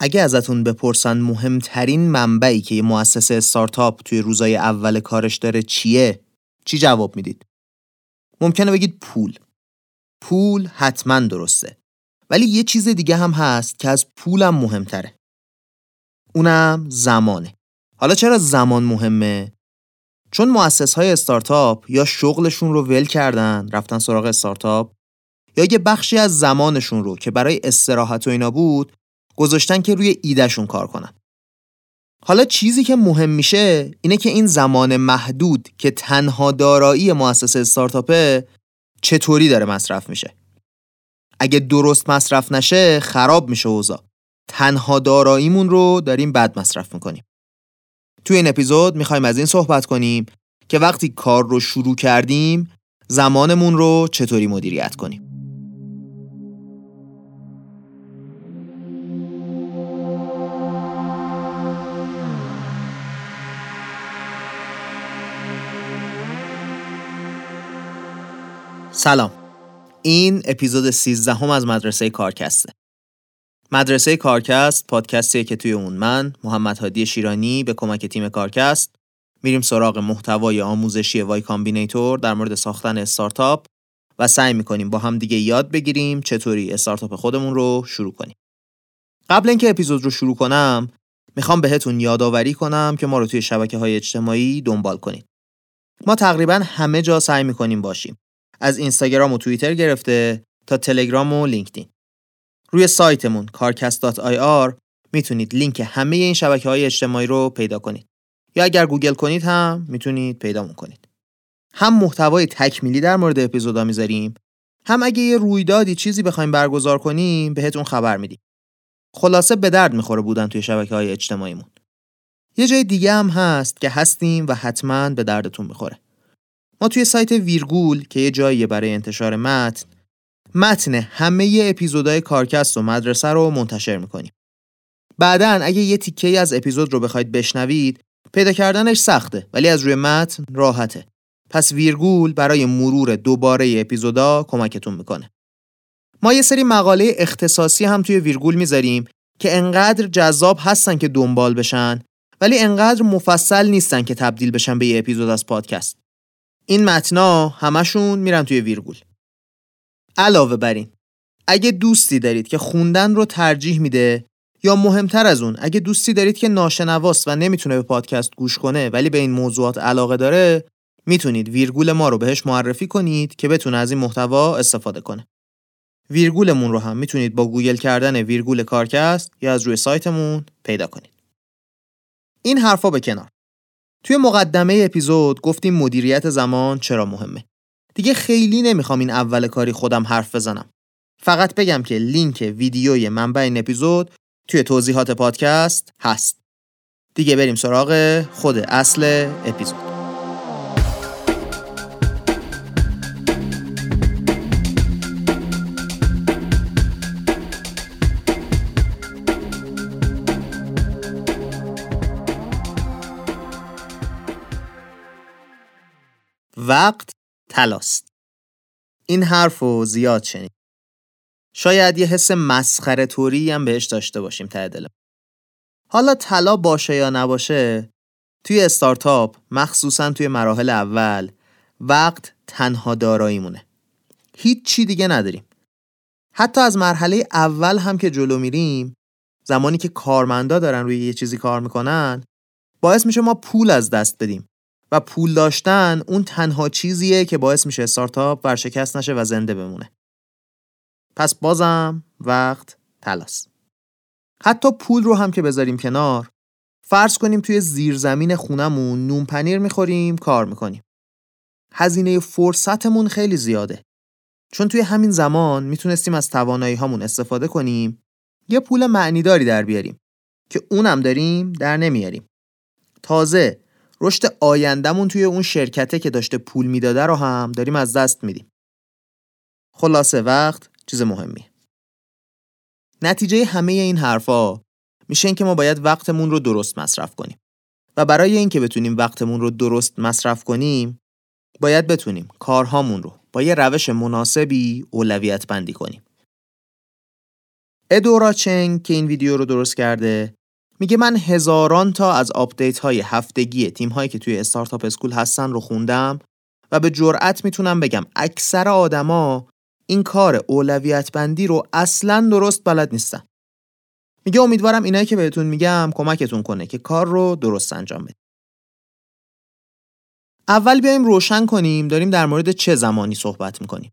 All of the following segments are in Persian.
اگه ازتون بپرسن مهمترین منبعی که یه مؤسسه استارتاپ توی روزای اول کارش داره چیه؟ چی جواب می‌دید؟ ممکنه بگید پول. پول حتما درسته. ولی یه چیز دیگه هم هست که از پولم مهمتره. اونم زمانه. حالا چرا زمان مهمه؟ چون مؤسس های استارتاپ یا شغلشون رو ول کردن رفتن سراغ استارتاپ یا یه بخشی از زمانشون رو که برای استراحت و اینا بود گذاشتن که روی ایدهشون کار کنن. حالا چیزی که مهم میشه اینه که این زمان محدود که تنها دارایی مؤسسه استارتاپه چطوری داره مصرف میشه. اگه درست مصرف نشه خراب میشه اوضاع. تنها داراییمون رو داریم بد مصرف می‌کنیم. توی این اپیزود می‌خوایم از این صحبت کنیم که وقتی کار رو شروع کردیم زمانمون رو چطوری مدیریت کنیم. سلام. این اپیزود 13 هم از مدرسه کارکسته. مدرسه کارکست پادکستیه که توی اون من محمد هادی شیرانی به کمک تیم کارکست میریم سراغ محتوای آموزشی Y Combinator در مورد ساختن استارتاپ و سعی می‌کنیم با هم دیگه یاد بگیریم چطوری استارتاپ خودمون رو شروع کنیم. قبل اینکه اپیزود رو شروع کنم می‌خوام بهتون یادآوری کنم که ما رو توی شبکه های اجتماعی دنبال کنید. ما تقریبا همه جا سعی می‌کنیم باشیم. از اینستاگرام و توییتر گرفته تا تلگرام و لینکدین. روی سایتمون carcast.ir می‌تونید لینک همه این شبکه های اجتماعی رو پیدا کنید. یا اگر گوگل کنید هم می‌تونید پیدا کنید. هم محتوای تکمیلی در مورد اپیزودا می‌ذاریم هم اگه یه رویدادی چیزی بخوایم برگزار کنیم بهتون خبر میدیم. خلاصه به درد می‌خوره بودن توی شبکه های اجتماعیمون. یه جای دیگه هم هست که هستیم و حتما به دردتون می‌خوره. ما توی سایت ویرگول که یه جاییه برای انتشار متن متن همه اپیزودهای کارکست و مدرسه رو منتشر می‌کنیم. بعدا اگه یه تیکه از اپیزود رو بخواید بشنوید پیدا کردنش سخته ولی از روی متن راحته. پس ویرگول برای مرور دوباره اپیزودا کمکتون می‌کنه. ما یه سری مقاله اختصاصی هم توی ویرگول می‌ذاریم که انقدر جذاب هستن که دنبال بشن ولی انقدر مفصل نیستن که تبدیل بشن به یه اپیزود از پادکست. این متنا همشون میرن توی ویرگول. علاوه بر این اگه دوستی دارید که خوندن رو ترجیح میده یا مهمتر از اون اگه دوستی دارید که ناشنواست و نمی‌تونه به پادکست گوش کنه ولی به این موضوعات علاقه داره می‌تونید ویرگول ما رو بهش معرفی کنید که بتونه از این محتوا استفاده کنه. ویرگولمون رو هم می‌تونید با گوگل کردن ویرگول کارکست یا از روی سایتمون پیدا کنید. این حرفا به کنار. توی مقدمه اپیزود گفتیم مدیریت زمان چرا مهمه. دیگه خیلی نمی‌خوام این اول کاری خودم حرف بزنم. فقط بگم که لینک ویدیوی منبع این اپیزود توی توضیحات پادکست هست. دیگه بریم سراغ خود اصل اپیزود. وقت تلاست. این حرف رو زیاد شنید. شاید یه حس مسخره توری هم بهش داشته باشیم ته دلم حالا طلا باشه یا نباشه توی استارتاپ مخصوصا توی مراحل اول وقت تنها داراییمونه. هیچ چی دیگه نداریم. حتی از مرحله اول هم که جلو میریم زمانی که کارمندا دارن روی یه چیزی کار می‌کنن باعث میشه ما پول از دست بدیم. و پول داشتن اون تنها چیزیه که باعث میشه استارتاپ ورشکست نشه و زنده بمونه. پس بازم وقت تلاس. حتی پول رو هم که بذاریم کنار فرض کنیم توی زیرزمین خونمون نون پنیر می‌خوریم کار می‌کنیم. هزینه فرصتمون خیلی زیاده. چون توی همین زمان می‌تونستیم از توانایی هامون استفاده کنیم یه پول معنیداری در بیاریم که اونم داریم در نمیاریم. تازه رشد آیندهمون توی اون شرکته که داشته پول می‌داده رو هم داریم از دست میدیم. خلاصه وقت چیز مهمی. نتیجه همه این حرفا میشه که ما باید وقتمون رو درست مصرف کنیم. و برای اینکه بتونیم وقتمون رو درست مصرف کنیم باید بتونیم کارهامون رو با یه روش مناسبی اولویت بندی کنیم. Adora Cheung که این ویدیو رو درست کرده میگه من هزاران تا از update های هفتگی تیم هایی که توی Startup School هستن رو خوندم و به جرأت می‌تونم بگم اکثر آدما این کار اولویت بندی رو اصلا درست بلد نیستن. میگه امیدوارم اینایی که بهتون میگم کمکتون کنه که کار رو درست انجام بدید. اول بیایم روشن کنیم داریم در مورد چه زمانی صحبت می‌کنیم.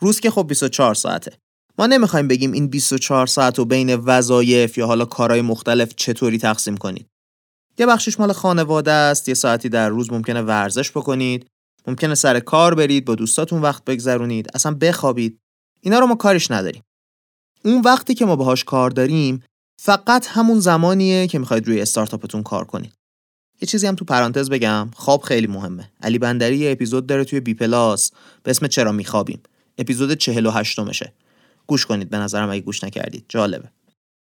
روز که خب 24 ساعته. ما نمی‌خوایم بگیم این 24 ساعت رو بین وظایف یا حالا کارهای مختلف چطوری تقسیم کنید. یه بخشش مال خانواده است، یه ساعتی در روز ممکنه ورزش بکنید، ممکنه سر کار برید، با دوستاتون وقت بگذرونید، اصلا بخوابید. اینا رو ما کارش نداریم. اون وقتی که ما باهاش کار داریم فقط همون زمانیه که می‌خواید روی استارتاپتون کار کنید. یه چیزی هم تو پرانتز بگم خواب خیلی مهمه علی بندری یه اپیزود داره توی بی پلاس به اسم چرا میخوابیم اپیزود 48 مشه گوش کنید به نظرم اگه گوش نکردید. جالبه.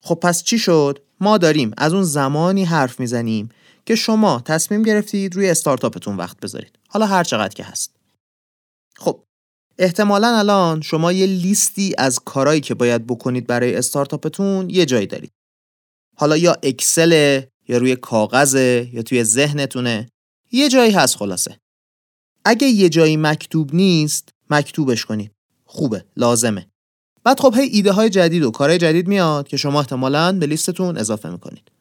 خب پس چی شد؟ ما داریم از اون زمانی حرف می‌زنیم که شما تصمیم گرفتید روی استارتاپتون وقت بذارید. حالا هر چقدر که هست. خب احتمالا الان شما یه لیستی از کارهایی که باید بکنید برای استارتاپتون یه جایی دارید. حالا یا اکسل یا روی کاغذه یا توی ذهنتونه. یه جایی هست خلاصه. اگه یه جایی مکتوب نیست مکتوبش کنید. خوبه لازمه. بعد خب هی ایده های جدید و کارهای جدید میاد که شما احتمالاً به لیستتون اضافه می‌کنید.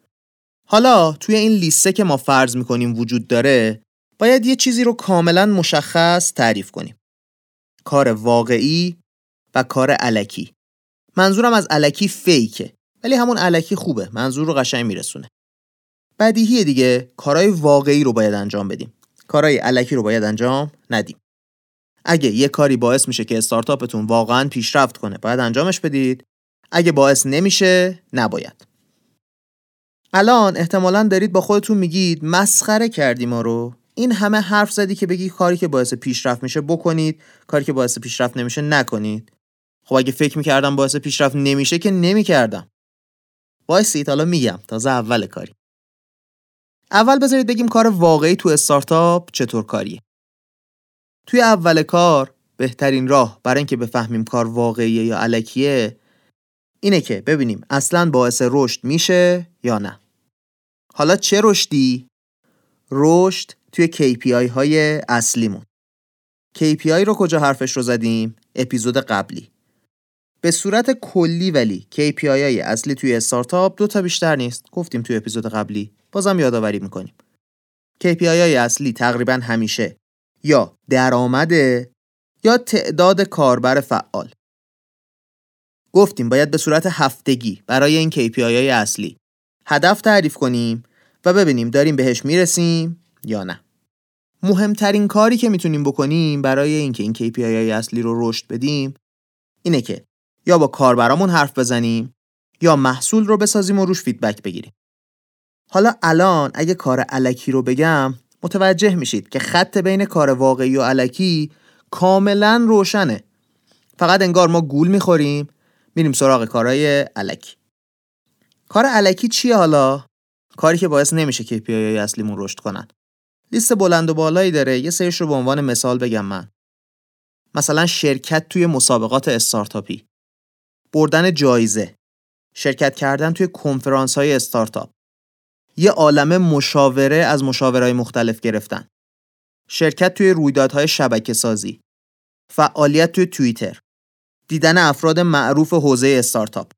حالا توی این لیسته که ما فرض می‌کنیم وجود داره باید یه چیزی رو کاملا مشخص تعریف کنیم. کار واقعی و کار علکی. منظورم از علکی فیکه ولی همون علکی خوبه منظور رو قشنگ میرسونه. بدیهیه دیگه کارهای واقعی رو باید انجام بدیم. کارهای علکی رو باید انجام ندیم. اگه یه کاری باعث میشه که استارتاپتون واقعا پیشرفت کنه باید انجامش بدید. اگه باعث نمیشه نباید. الان احتمالا دارید با خودتون میگید مسخره کردی ما رو. این همه حرف زدی که بگی کاری که باعث پیشرفت میشه بکنید کاری که باعث پیشرفت نمیشه نکنید. خب اگه فکر می‌کردم باعث پیشرفت نمیشه که نمی‌کردم. وایسید حالا میگم تازه اول کاری. اول بذارید بگیم کار واقعی تو استارتاپ چطور کاریه. توی اول کار بهترین راه برای اینکه بفهمیم کار واقعیه یا علکیه اینه که ببینیم اصلا باعث رشد میشه یا نه. حالا چه رشدی؟ رشد توی KPI های اصلیمون. KPI رو کجا حرفش رو زدیم؟ اپیزود قبلی. به صورت کلی ولی KPI های اصلی توی استارتاپ دو تا بیشتر نیست. گفتیم توی اپیزود قبلی. بازم یادآوری می‌کنیم. KPI های اصلی تقریبا همیشه یا درآمد یا تعداد کاربر فعال. گفتیم باید به صورت هفتگی برای این KPI های اصلی هدف تعریف کنیم و ببینیم داریم بهش می‌رسیم یا نه. مهمترین کاری که می‌تونیم بکنیم برای اینکه این KPI های اصلی رو رشد بدیم اینه که یا با کاربرامون حرف بزنیم یا محصول رو بسازیم و روش فیدبک بگیریم. حالا الان اگه کار علکی رو بگم متوجه میشید که خط بین کار واقعی و علکی کاملا روشنه. فقط انگار ما گول می‌خوریم میریم سراغ کارهای علکی. کار علکی چیه حالا؟ کاری که باعث نمیشه که پی اصلیمون رشد کنن. لیست بلند و بالایی داره یه سریش رو به عنوان مثال بگم من. مثلا شرکت توی مسابقات استارتاپی. بردن جایزه. شرکت کردن توی کنفرانس های استارتاپ. یه عالم مشاوره از مشاورهای مختلف گرفتن. شرکت توی رویدادهای شبکه سازی. فعالیت توی توییتر. دیدن افراد معروف حوزه استارتاپ.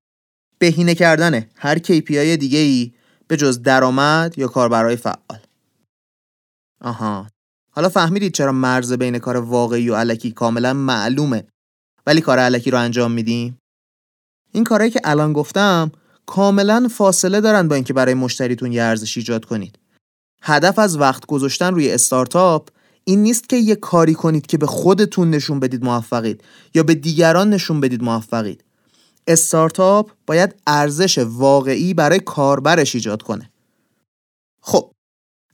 بهینه کردن هر KPI دیگه ای به جز درآمد یا کاربرای فعال. آها. حالا فهمیدید چرا مرز بین کار واقعی و علکی کاملا معلومه. ولی کار علکی رو انجام میدیم؟ این کارهایی که الان گفتم کاملا فاصله دارن با اینکه برای مشتریتون یه ارزش ایجاد کنید. هدف از وقت گذاشتن روی استارتاپ این نیست که یه کاری کنید که به خودتون نشون بدید موفقید یا به دیگران نشون بدید موفقید. استارتاپ باید ارزش واقعی برای کاربرش ایجاد کنه. خب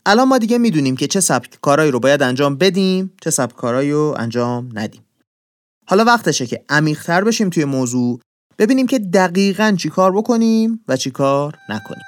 الان ما دیگه می‌دونیم که چه سبک کارهایی رو باید انجام بدیم چه سبک کارهایی رو انجام ندیم. حالا وقتشه که عمیقتر بشیم توی موضوع ببینیم که دقیقا چی کار بکنیم و چی کار نکنیم.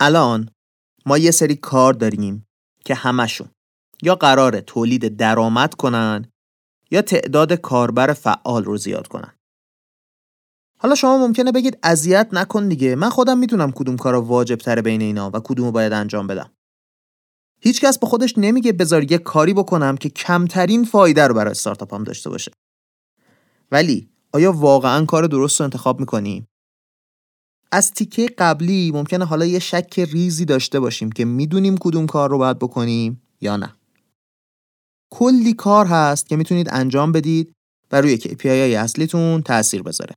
الان ما یه سری کار داریم که همشون یا قرار تولید درآمد کنن یا تعداد کاربر فعال رو زیاد کنن. حالا شما ممکنه بگید اذیت نکن دیگه. من خودم می‌دونم کدوم کارا واجب تره بین اینا و کدومو باید انجام بدم. هیچکس به خودش نمیگه بذار یه کاری بکنم که کمترین فایده رو برای استارتاپم داشته باشه. ولی آیا واقعا کار درست رو انتخاب می‌کنیم از تیکه قبلی ممکنه حالا یه شک ریزی داشته باشیم که می‌دونیم کدوم کار رو باید بکنیم یا نه. کلی کار هست که می‌تونید انجام بدید و روی KPI های اصلیتون تاثیر بذاره.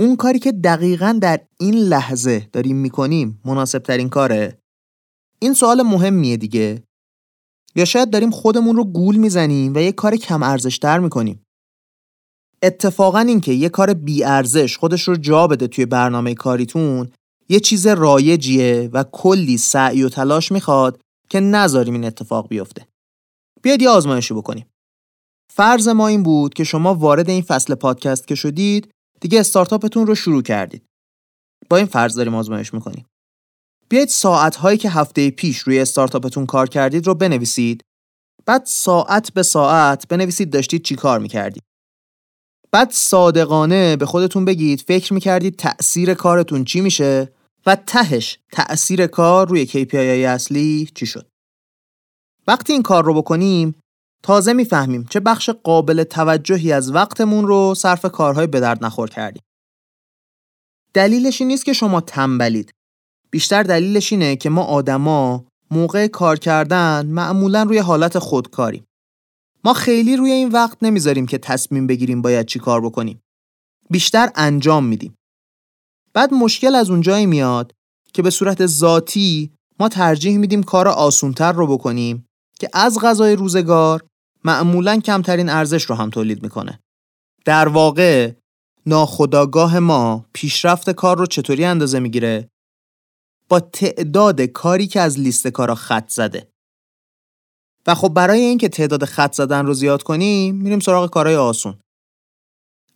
اون کاری که دقیقا در این لحظه داریم می‌کنیم مناسب ترین کاره؟ این سوال مهمیه دیگه. یا شاید داریم خودمون رو گول می‌زنیم و یه کار کم ارزشتر می‌کنیم. اتفاقا اینکه یه کار بی ارزش خودش رو جا بده توی برنامه کاریتون یه چیز رایجیه و کلی سعی و تلاش می‌خواد که نذاریم این اتفاق بیفته. بیاید یه آزمایشی بکنیم. فرض ما این بود که شما وارد این فصل پادکست که شدید دیگه استارتاپتون رو شروع کردید. با این فرض داریم آزمایش می‌کنیم. بیایید ساعت هایی که هفته پیش روی استارتاپتون کار کردید رو بنویسید. بعد ساعت به ساعت بنویسید داشتید چی کار می‌کردید. بعد صادقانه به خودتون بگید فکر می‌کردید تأثیر کارتون چی میشه و تهش تأثیر کار روی KPI اصلی چی شد. وقتی این کار رو بکنیم تازه می‌فهمیم چه بخش قابل توجهی از وقتمون رو صرف کارهای به درد نخور کردیم. دلیلش این نیست که شما تنبلید. بیشتر دلیلش اینه که ما آدما موقع کار کردن معمولا روی حالت خودکاریم. ما خیلی روی این وقت نمی‌ذاریم که تصمیم بگیریم باید چی کار بکنیم. بیشتر انجام میدیم. بعد مشکل از اونجایی میاد که به صورت ذاتی ما ترجیح میدیم کار آسونتر رو بکنیم که از غذای روزگار معمولا کمترین ارزش رو هم تولید می‌کنه. در واقع ناخداگاه ما پیشرفت کار رو چطوری اندازه می‌گیره؟ با تعداد کاری که از لیست کارا خط زده. و خب برای اینکه تعداد خط زدن رو زیاد کنیم میریم سراغ کارهای آسون.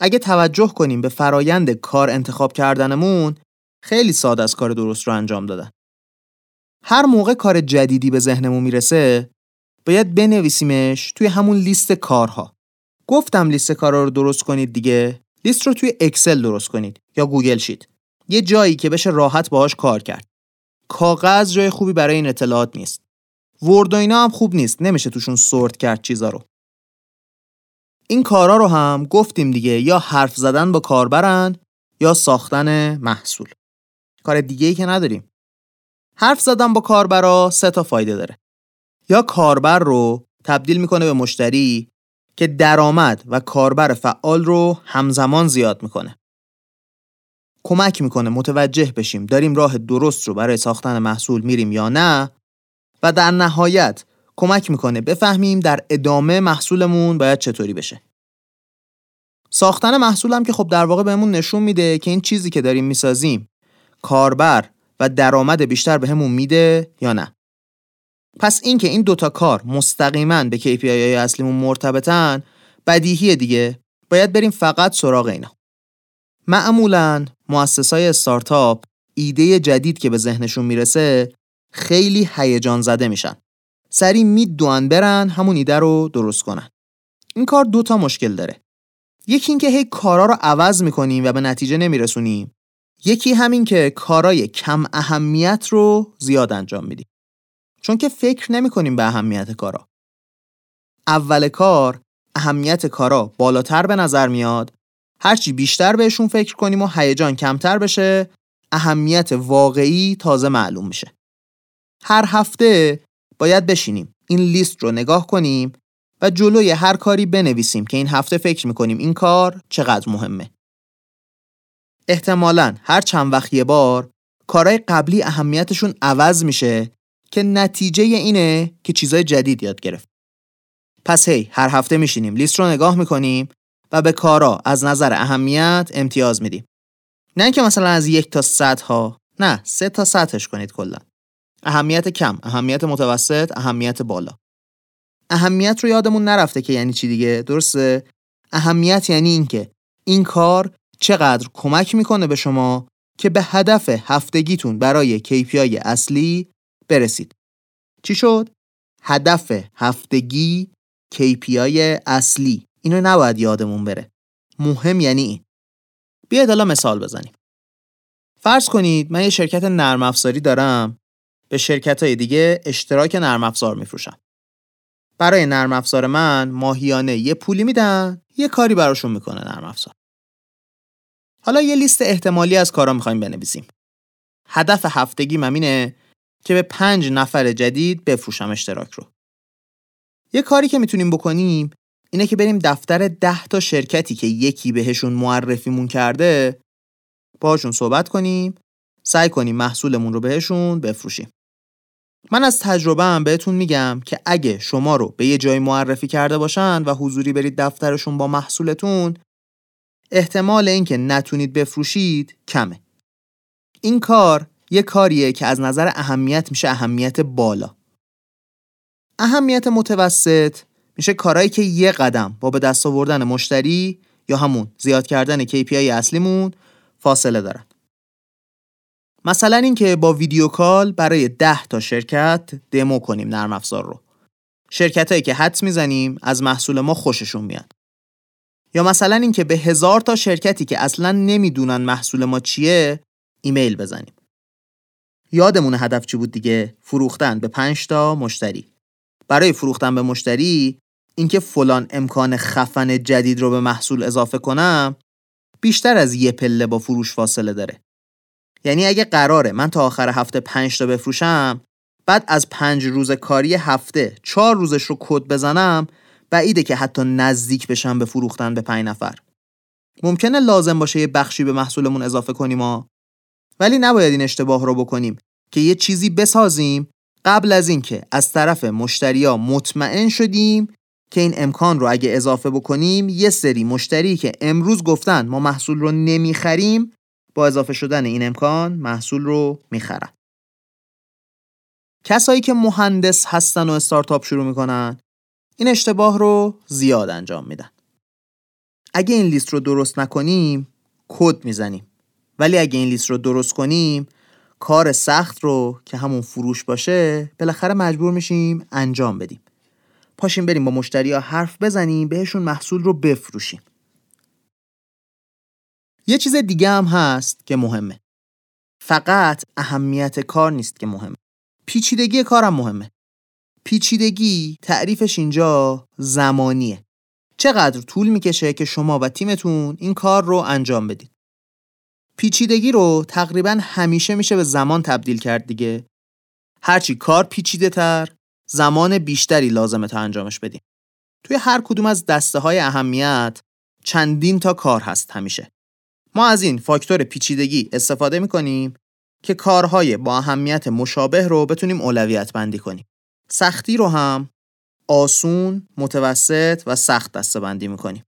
اگه توجه کنیم به فرایند کار انتخاب کردنمون خیلی ساده از کار درست رو انجام دادن. هر موقع کار جدیدی به ذهنمون می‌رسه باید بنویسیمش توی همون لیست کارها. گفتم لیست کارها رو درست کنید دیگه. لیست رو توی اکسل درست کنید یا Google Sheet. یه جایی که بشه راحت باهاش کار کرد. کاغذ جای خوبی برای این اطلاعات نیست. ورد و اینا هم خوب نیست. نمیشه توشون سورت کرد چیزا رو. این کارا رو هم گفتیم دیگه یا حرف زدن با کاربرن یا ساختن محصول. کار دیگه ای که نداریم. حرف زدن با کاربرا سه تا فایده داره. یا کاربر رو تبدیل می‌کنه به مشتری که درآمد و کاربر فعال رو همزمان زیاد می‌کنه. کمک می‌کنه متوجه بشیم داریم راه درست رو برای ساختن محصول میریم یا نه و در نهایت کمک می‌کنه بفهمیم در ادامه محصولمون باید چطوری بشه. ساختن محصول هم که خب در واقع بهمون نشون میده که این چیزی که داریم می‌سازیم کاربر و درآمد بیشتر بهمون به میده یا نه. پس اینکه این دوتا کار مستقیما به KPI های اصلیمون مرتبطن بدیهیه دیگه باید بریم فقط سراغ اینا. معمولا مؤسسای استارتاپ ایده جدید که به ذهنشون می‌رسه خیلی هیجان زده میشن. سری میدوان برن همون ایده رو درست کنن. این کار دو تا مشکل داره. یکی اینکه هی کارا رو عوض می‌کنیم و به نتیجه نمیرسونیم. یکی همین که کارای کم اهمیت رو زیاد انجام میدیم. چون که فکر نمی کنیم به اهمیت کارا. اول کار اهمیت کارا بالاتر به نظر میاد. هرچی بیشتر بهشون فکر کنیم و هیجان کمتر بشه، اهمیت واقعی تازه معلوم میشه. هر هفته باید بشینیم این لیست رو نگاه کنیم و جلوی هر کاری بنویسیم که این هفته فکر می‌کنیم این کار چقدر مهمه. احتمالا هر چند وقت یه بار کارهای قبلی اهمیتشون عوض میشه که نتیجه اینه که چیزای جدید یاد گرفت. پس هی هر هفته میشینیم لیست رو نگاه می‌کنیم و به کارا از نظر اهمیت امتیاز میدیم. نه اینکه مثلا از یک تا صد ها نه سه تا سطحش کنید کلا. اهمیت کم، اهمیت متوسط، اهمیت بالا. اهمیت رو یادمون نرفته که یعنی چی دیگه درسته؟ اهمیت یعنی اینکه این کار چقدر کمک می‌کنه به شما که به هدف هفتگیتون برای KPI اصلی برسید. چی شد؟ هدف هفتگی KPI اصلی اینو نباید یادمون بره. مهم یعنی این. بیاید حالا مثال بزنیم. فرض کنید من یه شرکت نرم افزاری دارم به شرکت های دیگه اشتراک نرم افزار میفروشم. برای نرم افزار من ماهیانه یه پولی میدن یه کاری براشون می‌کنه نرم افزار. حالا یه لیست احتمالی از کارا می‌خوایم بنویسیم. هدف هفتگی ممینه که به پنج نفر جدید بفروشم اشتراک رو. یه کاری که می‌تونیم بکنیم اینه که بریم دفتر ده تا شرکتی که یکی بهشون معرفیمون کرده باهاشون صحبت کنیم سعی کنیم محصولمون رو بهشون بفروشیم. من از تجربه بهتون میگم که اگه شما رو به یه جای معرفی کرده باشن و حضوری برید دفترشون با محصولتون احتمال اینکه نتونید بفروشید کمه. این کار یه کاریه که از نظر اهمیت میشه اهمیت بالا. اهمیت متوسط میشه کارهایی که یه قدم با به دست آوردن مشتری یا همون زیاد کردن KPI اصلیمون فاصله دارن. مثلا اینکه با ویدیو کال برای 10 تا شرکت دمو کنیم نرم افزار رو. شرکت هایی که حدس می‌زنیم از محصول ما خوششون میاد. یا مثلا اینکه به هزار تا شرکتی که اصلا نمی‌دونن محصول ما چیه ایمیل بزنیم. یادمون هدف چی بود دیگه؟ فروختن به 5 تا مشتری. برای فروختن به مشتری اینکه فلان امکان خفن جدید رو به محصول اضافه کنم بیشتر از یه پله با فروش فاصله داره. یعنی اگه قراره من تا آخر هفته 5 تا بفروشم بعد از پنج روز کاری هفته چهار روزش رو کد بزنم بعیده که حتی نزدیک بشم به فروختن به پنج نفر. ممکنه لازم باشه یه بخشی به محصولمون اضافه کنیم ها. ولی نباید این اشتباه رو بکنیم که یه چیزی بسازیم قبل از اینکه از طرف مشتریا مطمئن شدیم که این امکان رو اگه اضافه بکنیم یه سری مشتری که امروز گفتن ما محصول رو نمی‌خریم با اضافه شدن این امکان محصول رو می‌خرن کسایی که مهندس هستن و استارتاپ شروع می‌کنن این اشتباه رو زیاد انجام میدن. اگه این لیست رو درست نکنیم کد می‌زنیم. ولی اگه این لیست رو درست کنیم کار سخت رو که همون فروش باشه بالاخره مجبور میشیم انجام بدیم. پاشیم بریم با مشتری ها حرف بزنیم بهشون محصول رو بفروشیم. یه چیز دیگه هم هست که مهمه. فقط اهمیت کار نیست که مهمه. پیچیدگی کارم مهمه. پیچیدگی تعریفش اینجا زمانیه. چقدر طول می‌کشه که شما و تیمتون این کار رو انجام بدید؟ پیچیدگی رو تقریبا همیشه میشه به زمان تبدیل کرد دیگه. هرچی کار پیچیده تر زمان بیشتری لازمه تا انجامش بدیم. توی هر کدوم از دسته های اهمیت چندین تا کار هست همیشه. ما از این فاکتور پیچیدگی استفاده می‌کنیم که کارهای با اهمیت مشابه رو بتونیم اولویت بندی کنیم. سختی رو هم آسون، متوسط و سخت دسته بندی می‌کنیم.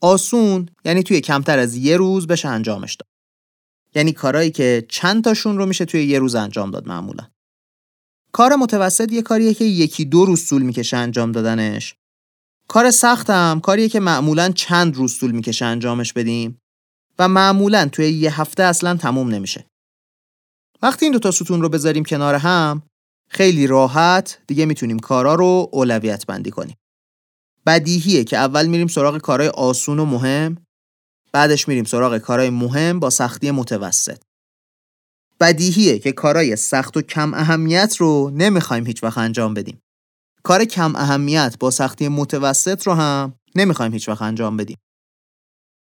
آسون یعنی توی کمتر از یه روز بشه انجامش داد. یعنی کارهایی که چند تاشون رو میشه توی یه روز انجام داد معمولا. کار متوسط یه کاریه که یکی دو روز طول می‌کشه انجام دادنش. کار سختم کاریه که معمولا چند روز طول می‌کشه انجامش بدیم و معمولا توی یه هفته اصلا تموم نمیشه. وقتی این دو تا ستون رو بذاریم کنار هم خیلی راحت دیگه می‌تونیم کارا رو اولویت بندی کنیم. بدیهیه که اول میریم سراغ کارهای آسون و مهم بعدش میریم سراغ کارهای مهم با سختی متوسط. بدیهیه که کارهای سخت و کم اهمیت رو نمی‌خوایم هیچ وقت انجام بدیم. کار کم اهمیت با سختی متوسط رو هم نمی‌خوایم هیچ وقت انجام بدیم.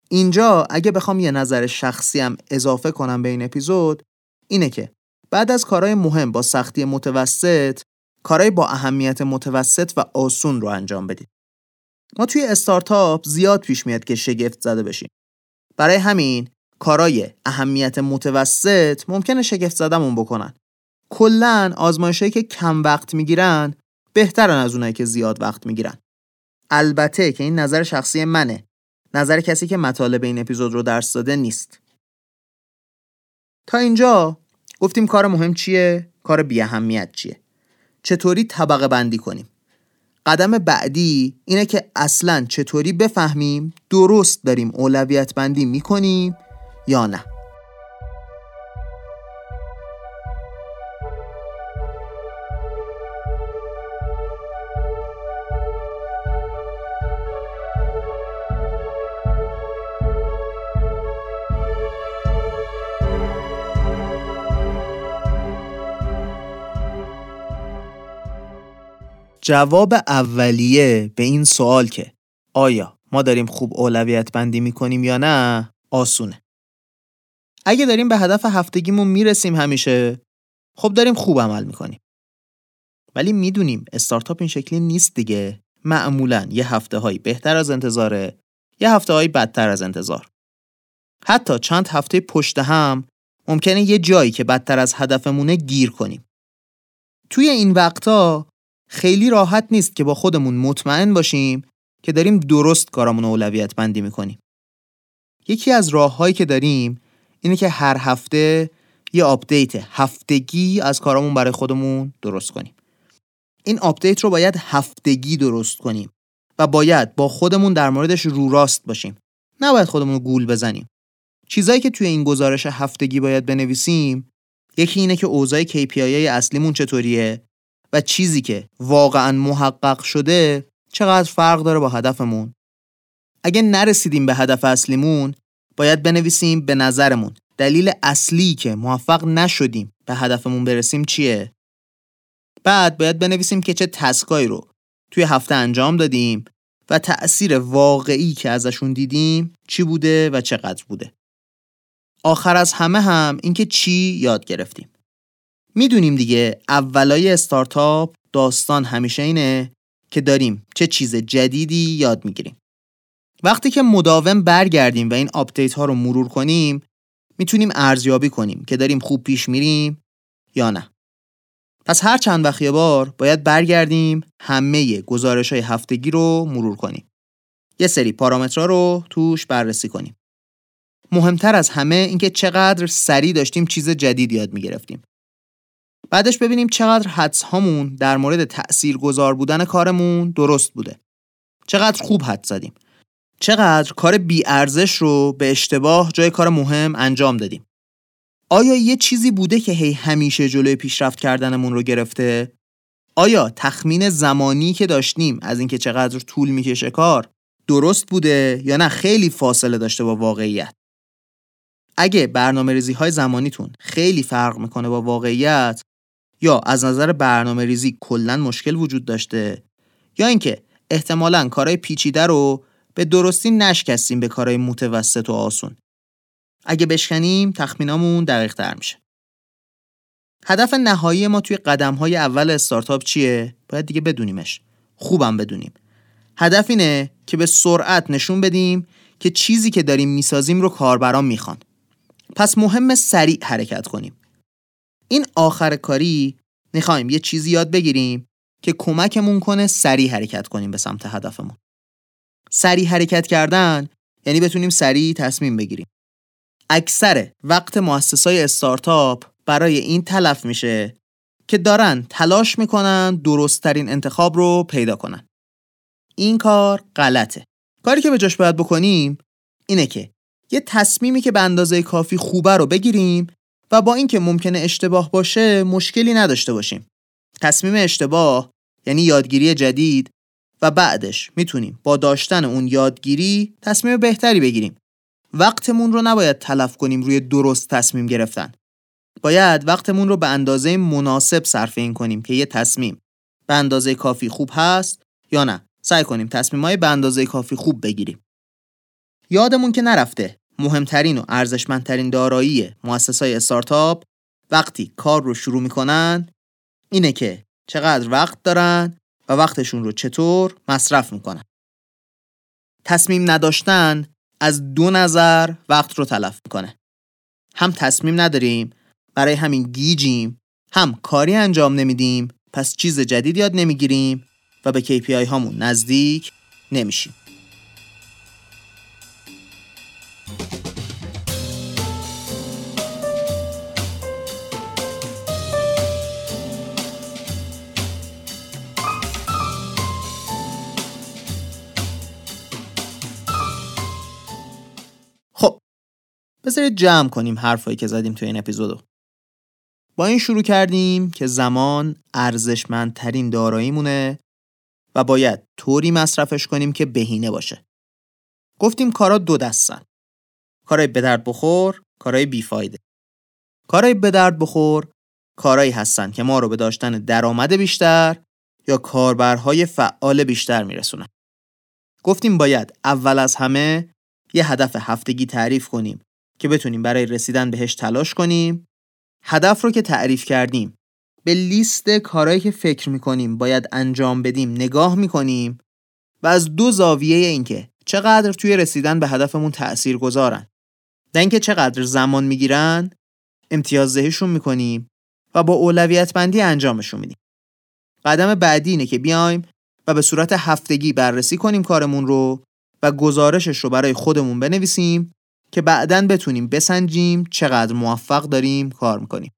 اینجا اگه بخوام یه نظر شخصی هم اضافه کنم به این اپیزود اینه که بعد از کارهای مهم با سختی متوسط کارهای با اهمیت متوسط و آسون رو انجام بدید. ما توی استارتاپ زیاد پیش میاد که شگفت زده بشیم. برای همین کارهای اهمیت متوسط ممکنه شگفت زدمون بکنن. کلا آزمایشهایی که کم وقت می‌گیرن بهترن از اونایی که زیاد وقت می‌گیرن. البته که این نظر شخصی منه نظر کسی که مطالب این اپیزود رو درس داده نیست. تا اینجا گفتیم کار مهم چیه؟ کار بی اهمیت چیه؟ چطوری طبقه بندی کنیم؟ قدم بعدی اینه که اصلا چطوری بفهمیم درست داریم اولویت بندی می‌کنیم یا نه. جواب اولیه به این سوال که آیا ما داریم خوب اولویت بندی می‌کنیم یا نه آسونه. اگه داریم به هدف هفتگیمون می‌رسیم همیشه خب داریم خوب عمل می‌کنیم. ولی می‌دونیم استارتاپ این شکلی نیست دیگه. معمولا یه هفته هایی بهتر از انتظاره یه هفته هایی بدتر از انتظار. حتی چند هفته پشت هم ممکنه یه جایی که بدتر از هدفمونه گیر کنیم. توی این وقتا خیلی راحت نیست که با خودمون مطمئن باشیم که داریم درست کارامون اولویت بندی می‌کنیم. یکی از راههایی که داریم اینه که هر هفته یه آپدیت هفتگی از کارامون برای خودمون درست کنیم. این آپدیت رو باید هفتگی درست کنیم و باید با خودمون در موردش رو راست باشیم. نباید خودمون رو گول بزنیم. چیزایی که توی این گزارش هفتگی باید بنویسیم یکی اینه که اوضاع KPI اصلیمون چطوریه و چیزی که واقعا محقق شده چقدر فرق داره با هدفمون. اگه نرسیدیم به هدف اصلیمون باید بنویسیم به نظرمون. دلیل اصلی که موفق نشدیم به هدفمون برسیم چیه؟ بعد باید بنویسیم که چه تسکایی رو توی هفته انجام دادیم و تأثیر واقعی که ازشون دیدیم چی بوده و چقدر بوده. آخر از همه هم اینکه چی یاد گرفتیم. می‌دونیم دیگه اولای استارتاپ داستان همیشه اینه که داریم چه چیز جدیدی یاد می‌گیریم. وقتی که مداوم برگردیم و این آپدیت ها رو مرور کنیم می‌تونیم ارزیابی کنیم که داریم خوب پیش میریم یا نه. پس هر چند وقت یه بار باید برگردیم همه گزارش های هفتگی رو مرور کنیم. یه سری پارامترها رو توش بررسی کنیم. مهمتر از همه اینکه چقدر سریع داشتیم چیز جدید یاد می‌گرفتیم. بعدش ببینیم چقدر حدس هامون در مورد تأثیر گذار بودن کارمون درست بوده. چقدر خوب حد زدیم. چقدر کار بی ارزش رو به اشتباه جای کار مهم انجام دادیم. آیا یه چیزی بوده که هی همیشه جلوی پیشرفت کردنمون رو گرفته؟ آیا تخمین زمانی که داشتیم از اینکه چقدر طول می‌کشه کار درست بوده یا نه خیلی فاصله داشته با واقعیت؟ اگه برنامه ریزی های زمانیتون خیلی فرق می‌کنه با واقعیت یا از نظر برنامه ریزی کلا مشکل وجود داشته یا اینکه احتمالا کارهای پیچیده رو به درستی نشکستیم به کارهای متوسط و آسون. اگه بشکنیم تخمینامون دقیق تر میشه. هدف نهایی ما توی قدم های اول استارتاپ چیه؟ باید دیگه بدونیمش. خوبم بدونیم. هدف اینه که به سرعت نشون بدیم که چیزی که داریم می‌سازیم رو کاربران می‌خوان. پس مهم سریع حرکت کنیم. این آخر کاری می‌خوایم یه چیزی یاد بگیریم که کمکمون کنه سریع حرکت کنیم به سمت هدفمون. سریع حرکت کردن یعنی بتونیم سریع تصمیم بگیریم. اکثر وقت مؤسسای استارتاپ برای این تلف میشه که دارن تلاش می‌کنن درستترین انتخاب رو پیدا کنن. این کار غلطه. کاری که به جاش باید بکنیم اینه که یه تصمیمی که به اندازه کافی خوبه رو بگیریم و با اینکه ممکنه اشتباه باشه مشکلی نداشته باشیم. تصمیم اشتباه یعنی یادگیری جدید و بعدش می‌تونیم با داشتن اون یادگیری تصمیم بهتری بگیریم. وقتمون رو نباید تلف کنیم روی درست تصمیم گرفتن. باید وقتمون رو به اندازه مناسب صرف این کنیم که یه تصمیم به اندازه کافی خوب هست یا نه. سعی کنیم تصمیم های به اندازه کافی خوب بگیریم. یادمون که نرفته مهمترین و ارزشمندترین دارایی مؤسسای استارتاپ وقتی کار رو شروع می‌کنن اینه که چقدر وقت دارن و وقتشون رو چطور مصرف می‌کنن. تصمیم نداشتن از دو نظر وقت رو تلف می‌کنه. هم تصمیم نداریم برای همین گیجیم هم کاری انجام نمیدیم پس چیز جدید یاد نمی‌گیریم و به KPI هامون نزدیک نمیشیم. بذارید جمع کنیم حرفایی که زدیم تو این اپیزودو. با این شروع کردیم که زمان ارزشمندترین داراییمونه و باید طوری مصرفش کنیم که بهینه باشه. گفتیم کارا دو دستن. کارای به درد بخور کارای بیفایده کارای به درد بخور کارایی هستن که ما رو به داشتن درآمد بیشتر یا کاربرهای فعال بیشتر میرسونن. گفتیم باید اول از همه یه هدف هفتگی تعریف کنیم. که بتونیم برای رسیدن بهش تلاش کنیم. هدف رو که تعریف کردیم. به لیست کارهایی که فکر می‌کنیم باید انجام بدیم نگاه می‌کنیم و از دو زاویه اینکه چقدر توی رسیدن به هدفمون تأثیر گذارن نه اینکه چقدر زمان می‌گیرن امتیازدهیشون می‌کنیم و با اولویت بندی انجامشون میدیم. قدم بعدی اینه که بیایم و به صورت هفتگی بررسی کنیم کارمون رو و گزارشش رو برای خودمون بنویسیم که بعدا بتونیم بسنجیم چقدر موفق داریم کار می‌کنیم.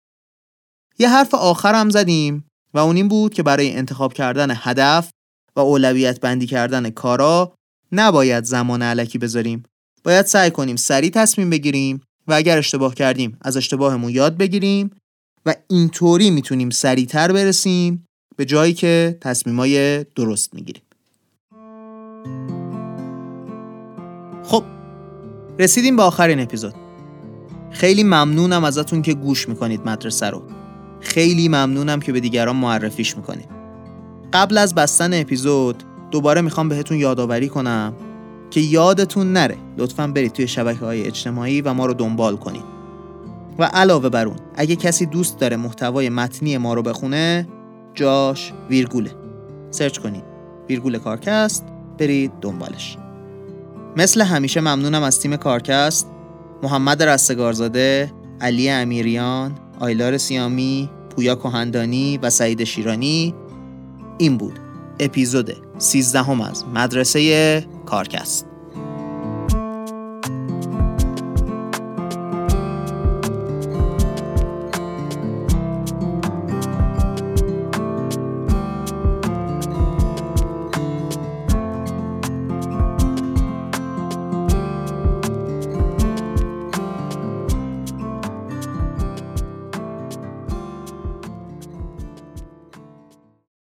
یه حرف آخر هم زدیم و اون این بود که برای انتخاب کردن هدف و اولویت بندی کردن کارا نباید زمان علکی بذاریم. باید سعی کنیم سریع تصمیم بگیریم و اگر اشتباه کردیم از اشتباهمون یاد بگیریم و اینطوری می‌تونیم سریعتر برسیم به جایی که تصمیمای درست می‌گیریم. خب رسیدیم به آخرین اپیزود. خیلی ممنونم ازتون که گوش می‌کنید مدرسه رو. خیلی ممنونم که به دیگران معرفیش می‌کنید. قبل از بستن اپیزود دوباره می‌خوام بهتون یادآوری کنم که یادتون نره. لطفا برید توی شبکه های اجتماعی و ما رو دنبال کنید. و علاوه بر اون اگه کسی دوست داره محتوای متنی ما رو بخونه جاش ویرگوله. سرچ کنید. ویرگول کارکست برید دنبالش. مثل همیشه ممنونم از تیم کارکست. محمد رستگارزاده علی امیریان آیلار سیامی پویا کهندانی و سعید شیرانی. این بود اپیزود 13 از مدرسه کارکست.